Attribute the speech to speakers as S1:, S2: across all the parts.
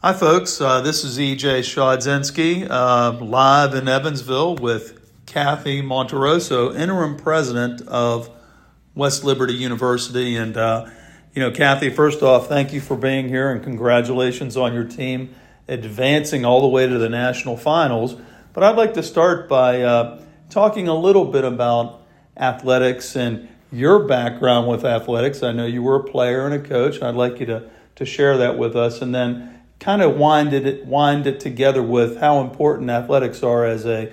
S1: Hi, folks. Uh, this is EJ Schodzinski, uh, live in Evansville with Cathy Monteroso, interim president of West Liberty University. And, uh, you know, Cathy, first off, thank you for being here and congratulations on your team advancing all the way to the national finals. But I'd like to start by uh, talking a little bit about athletics and your background with athletics. I know you were a player and a coach, and I'd like you to, to share that with us. And then kind of wind it, wind it together with how important athletics are as a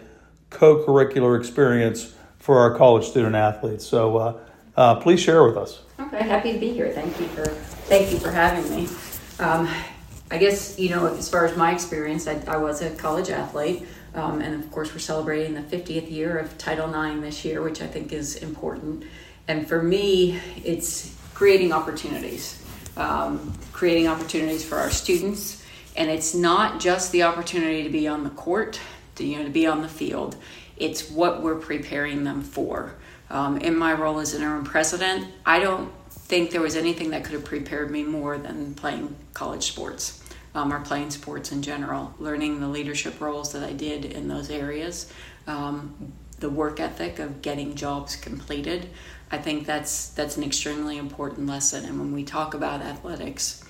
S1: co curricular experience for our college student athletes. So uh, uh, please share with us.
S2: Okay, happy to be here. Thank you for thank you for having me. Um, I guess you know as far as my experience, I, I was a college athlete, um, and of course we're celebrating the 50th year of Title IX this year, which I think is important. And for me, it's creating opportunities, um, creating opportunities for our students, and it's not just the opportunity to be on the court, to, you know, to be on the field. It's what we're preparing them for. Um, in my role as interim president, I don't think there was anything that could have prepared me more than playing college sports um, or playing sports in general, learning the leadership roles that I did in those areas, um, the work ethic of getting jobs completed. I think that's that's an extremely important lesson. And when we talk about athletics,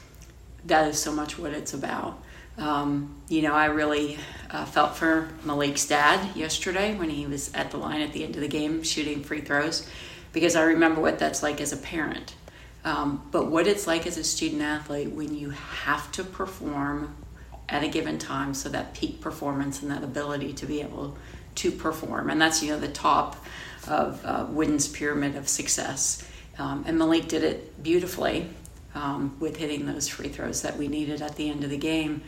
S2: that is so much what it's about. Um, you know, I really uh, felt for Malik's dad yesterday when he was at the line at the end of the game shooting free throws because I remember what that's like as a parent. Um, but what it's like as a student athlete when you have to perform at a given time, so that peak performance and that ability to be able to perform. And that's, you know, the top of uh, Wooden's pyramid of success. Um, and Malik did it beautifully um, with hitting those free throws that we needed at the end of the game.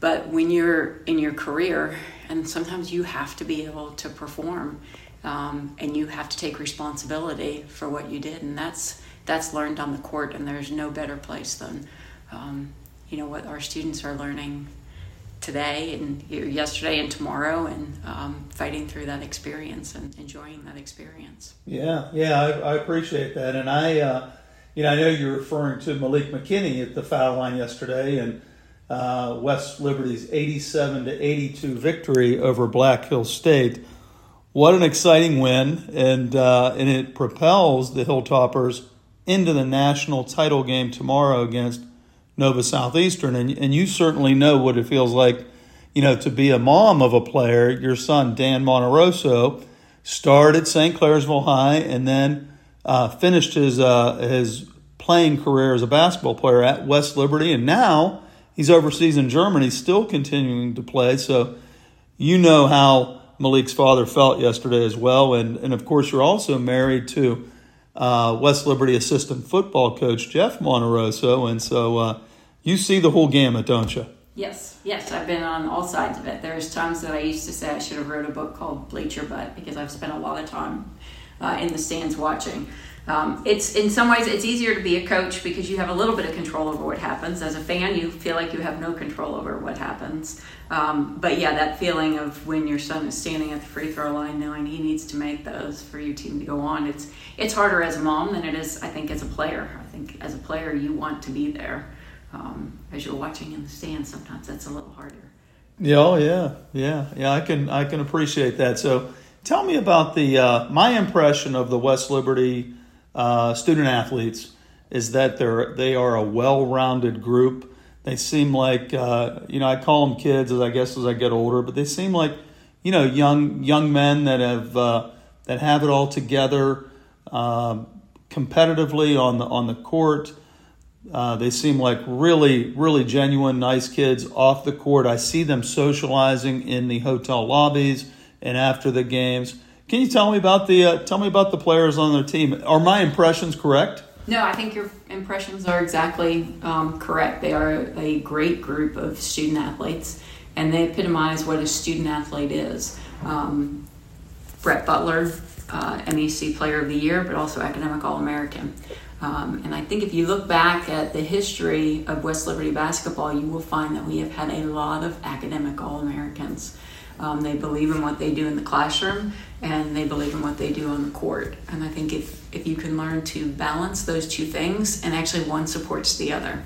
S2: But when you're in your career, and sometimes you have to be able to perform, um, and you have to take responsibility for what you did, and that's that's learned on the court. And there's no better place than um, you know what our students are learning today and yesterday and tomorrow, and um, fighting through that experience and enjoying that experience.
S1: Yeah, yeah, I, I appreciate that, and I. Uh, you know, I know you're referring to Malik McKinney at the foul line yesterday, and uh, West Liberty's 87 to 82 victory over Black Hill State. What an exciting win, and uh, and it propels the Hilltoppers into the national title game tomorrow against Nova Southeastern. And and you certainly know what it feels like, you know, to be a mom of a player. Your son Dan Monteroso started St. Clairsville High and then uh, finished his uh, his playing career as a basketball player at West Liberty, and now He's overseas in Germany, still continuing to play. So you know how Malik's father felt yesterday as well. And, and of course, you're also married to uh, West Liberty assistant football coach Jeff Monteroso. And so uh, you see the whole gamut, don't you?
S2: Yes, yes, I've been on all sides of it. There's times that I used to say I should have wrote a book called Bleacher Butt because I've spent a lot of time uh, in the stands watching. Um, it's in some ways it's easier to be a coach because you have a little bit of control over what happens. As a fan, you feel like you have no control over what happens. Um, but yeah, that feeling of when your son is standing at the free throw line, knowing he needs to make those for your team to go on, it's it's harder as a mom than it is, I think, as a player. I think as a player, you want to be there. Um, as you're watching in the stands, sometimes that's a little harder.
S1: Yeah, oh, yeah, yeah, yeah. I can I can appreciate that. So, tell me about the uh, my impression of the West Liberty uh, student athletes is that they're they are a well-rounded group. They seem like uh, you know I call them kids as I guess as I get older, but they seem like you know young young men that have uh, that have it all together um, competitively on the on the court. Uh, they seem like really really genuine nice kids off the court. I see them socializing in the hotel lobbies and after the games. Can you tell me about the uh, tell me about the players on their team? Are my impressions correct?
S2: No, I think your impressions are exactly um, correct. They are a great group of student athletes, and they epitomize what a student athlete is. Um, Brett Butler, uh, MEC Player of the Year, but also Academic All American. Um, and I think if you look back at the history of West Liberty basketball, you will find that we have had a lot of academic All Americans. Um, they believe in what they do in the classroom and they believe in what they do on the court. And I think if, if you can learn to balance those two things and actually one supports the other,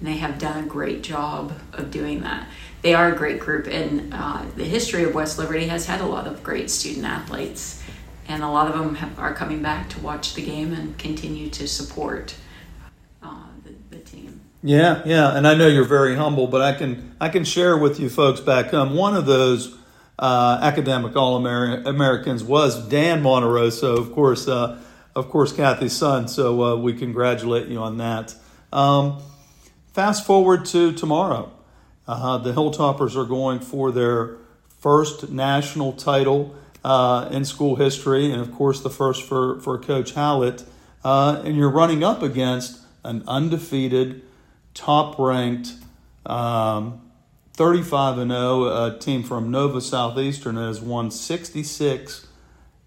S2: and they have done a great job of doing that. They are a great group, and uh, the history of West Liberty has had a lot of great student athletes, and a lot of them have, are coming back to watch the game and continue to support uh, the, the team.
S1: Yeah, yeah, and I know you're very humble, but I can I can share with you folks back home. One of those uh, academic All Americans was Dan Monteroso, of course, uh, of course, Cathy's son. So uh, we congratulate you on that. Um, fast forward to tomorrow. Uh, the Hilltoppers are going for their first national title uh, in school history, and of course, the first for for Coach Howlett. Uh, and you're running up against an undefeated top ranked um, 35 and 0, a team from Nova Southeastern has won 66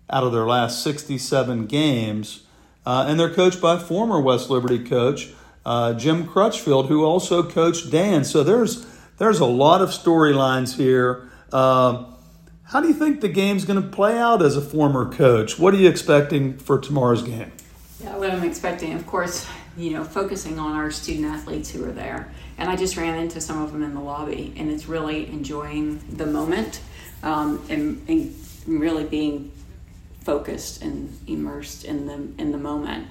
S1: out of their last 67 games. Uh, and they're coached by former West Liberty coach uh, Jim Crutchfield, who also coached Dan. So there's there's a lot of storylines here. Uh, how do you think the game's going to play out as a former coach? What are you expecting for tomorrow's game?
S2: Yeah, what I'm expecting, of course, you know, focusing on our student athletes who are there. And I just ran into some of them in the lobby, and it's really enjoying the moment um, and, and really being focused and immersed in the in the moment.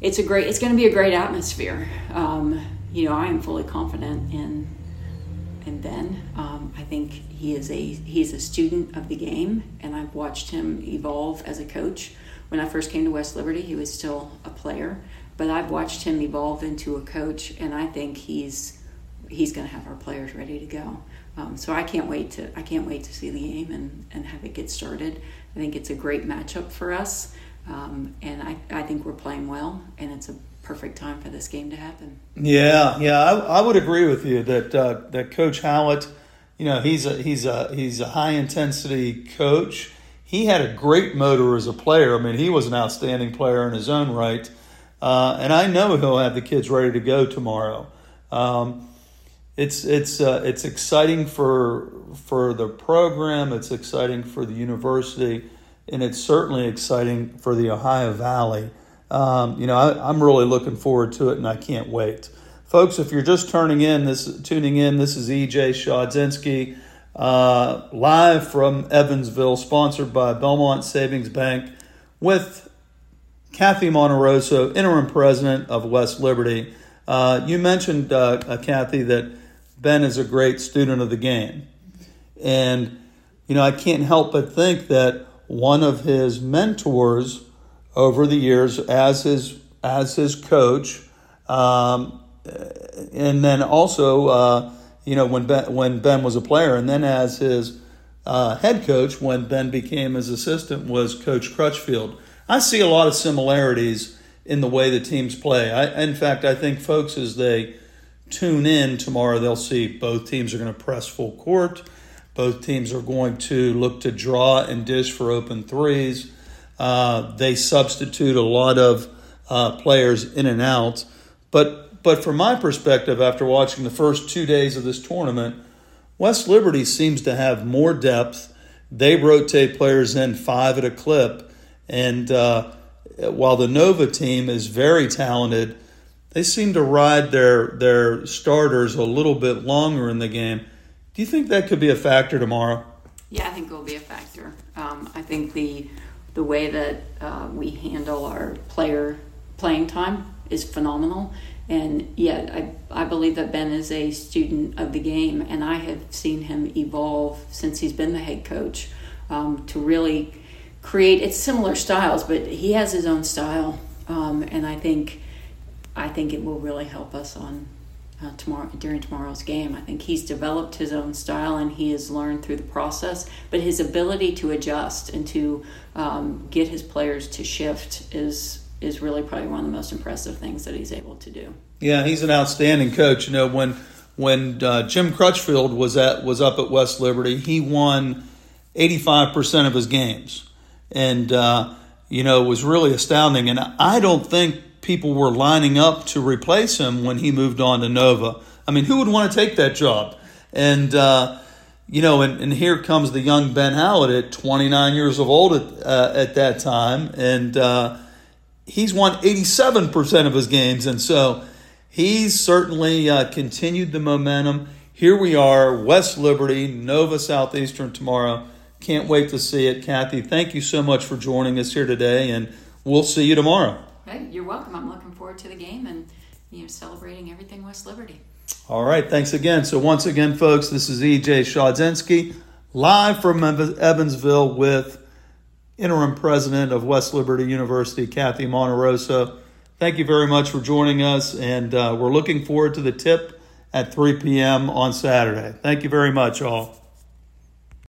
S2: It's a great. It's going to be a great atmosphere. Um, you know, I am fully confident in in Ben. Um, I think he is a he's a student of the game, and I've watched him evolve as a coach. When I first came to West Liberty, he was still a player but I've watched him evolve into a coach, and I think he's he's going to have our players ready to go. Um, so I can't wait to I can't wait to see the game and, and have it get started. I think it's a great matchup for us, um, and I, I think we're playing well, and it's a perfect time for this game to happen.
S1: Yeah, yeah, I, I would agree with you that uh, that Coach Howlett, you know, he's a he's a he's a high intensity coach. He had a great motor as a player. I mean, he was an outstanding player in his own right. Uh, and I know he'll have the kids ready to go tomorrow. Um, it's it's uh, it's exciting for for the program. It's exciting for the university, and it's certainly exciting for the Ohio Valley. Um, you know, I, am really looking forward to it, and I can't wait, folks. If you're just turning in, this tuning in, this is EJ Schodzinski, uh, live from Evansville, sponsored by Belmont Savings Bank, with Cathy Monteroso, interim president of West Liberty. Uh, you mentioned, uh, uh, Cathy, that Ben is a great student of the game. And, you know, I can't help but think that one of his mentors over the years as his, as his coach, um, and then also, uh, you know, when ben, when ben was a player, and then as his uh, head coach when Ben became his assistant was Coach Crutchfield. I see a lot of similarities in the way the teams play. I, in fact, I think folks, as they tune in tomorrow, they'll see both teams are going to press full court. Both teams are going to look to draw and dish for open threes. Uh, they substitute a lot of uh, players in and out. But, but from my perspective, after watching the first two days of this tournament, West Liberty seems to have more depth. They rotate players in five at a clip and uh, while the Nova team is very talented, they seem to ride their their starters a little bit longer in the game. Do you think that could be a factor tomorrow?
S2: Yeah, I think it will be a factor. Um, I think the the way that uh, we handle our player playing time is phenomenal. And yet, I, I believe that Ben is a student of the game, and I have seen him evolve since he's been the head coach um, to really create it's similar styles, but he has his own style, um, and I think I think it will really help us on uh, tomorrow during tomorrow's game. I think he's developed his own style and he has learned through the process. But his ability to adjust and to um, get his players to shift is is really probably one of the most impressive things that he's able to do.
S1: Yeah, he's an outstanding coach. You know when when uh, Jim Crutchfield was at was up at West Liberty, he won eighty five percent of his games and uh, you know it was really astounding. And I don't think people were lining up to replace him when he moved on to Nova. I mean, who would want to take that job? And uh, you know, and, and, here comes the young Ben Howlett at 29 years of old at, uh, at that time, and uh, he's won 87% of his games, and so he's certainly uh, continued the momentum. Here we are, West Liberty, Nova Southeastern tomorrow. Can't wait to see it. Cathy, thank you so much for joining us here today, and we'll see you tomorrow.
S2: Hey, you're welcome. I'm looking forward to the game and you know celebrating everything West Liberty.
S1: All right, thanks again. So once again, folks, this is EJ Schodzinski live from Evansville with interim president of West Liberty University, Cathy Monteroso. Thank you very much for joining us, and uh, we're looking forward to the tip at 3 p.m. on Saturday. Thank you very much, all.